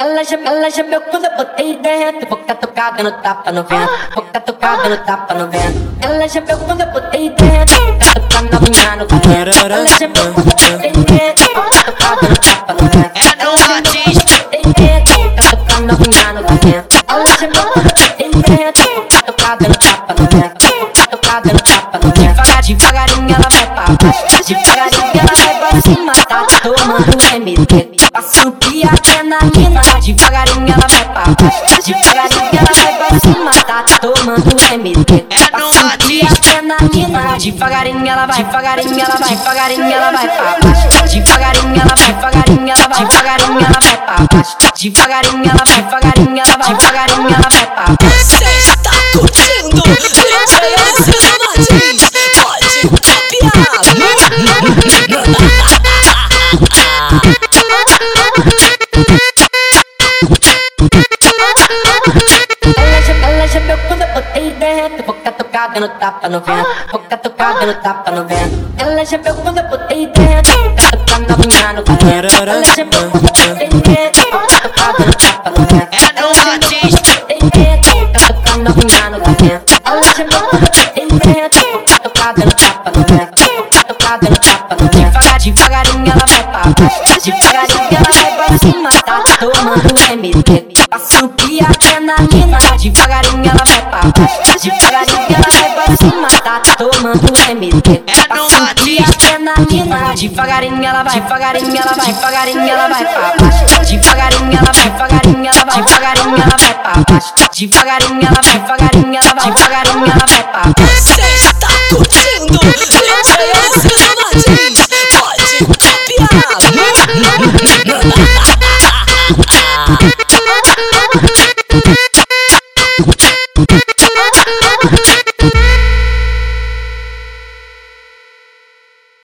Ela já, ela já meu quando eu botei dentro Boca tocada no tapa no vento Boca tocada no tapa no vento. Ela já meu quando eu botei dentro Boca tocada na minha no vento. Ela já meu quando eu botei dentro Boca tocada no tapa no vento. É no artista. Botei dentro Boca tocada na minha no vento. Ela já meu quando eu botei dentro Boca tocada no tapa no vento. Boca tocada no tapa no vento. Devagar, devagarinho ela vai pra baixo. Devagarinho ela vai pra cima Tá tomando MD Pra subir até na mina Devagarinho ela vai baixo Devagarinho ela vai pra cima Tá tomando MD Pra subir até na mina Devagarinho ela vai, devagarinho ela vai Devagarinho ela vai pra baixo Devagarinho ela vai, devagarinho ela vai Devagarinho ela vai pra baixo Devagarinho ela vai, devagarinho ela vai Devagarinho ela vai pra baixo Você está curtindo Martins Pode Ela dentro Boca tocada no tapa no vento Boca tocada no tapa no vento Ela já meu quando eu botei dentro Boca tocada na minha no vento Ela já meu quando eu botei dentro Boca tocada no tapa no vento É no no vento Ela já meu quando eu dentro Boca tocada no tapa no vento no tapa no vento Devagar, devagarinho ela vai pra Devagarinho cima Tá tomando MD Pra subir até na mina Devagarinho ela vai baixo Devagarinho ela vai pra cima Tá tomando MD Pra subir até na mina Devagarinho ela vai, devagarinho ela vai Devagarinho ela vai pra baixo Devagarinho ela vai, devagarinho ela vai Devagarinho ela vai pra baixo Devagarinho ela vai, devagarinho ela vai Devagarinho ela vai pra baixo Você está curtindo DJ Alessandro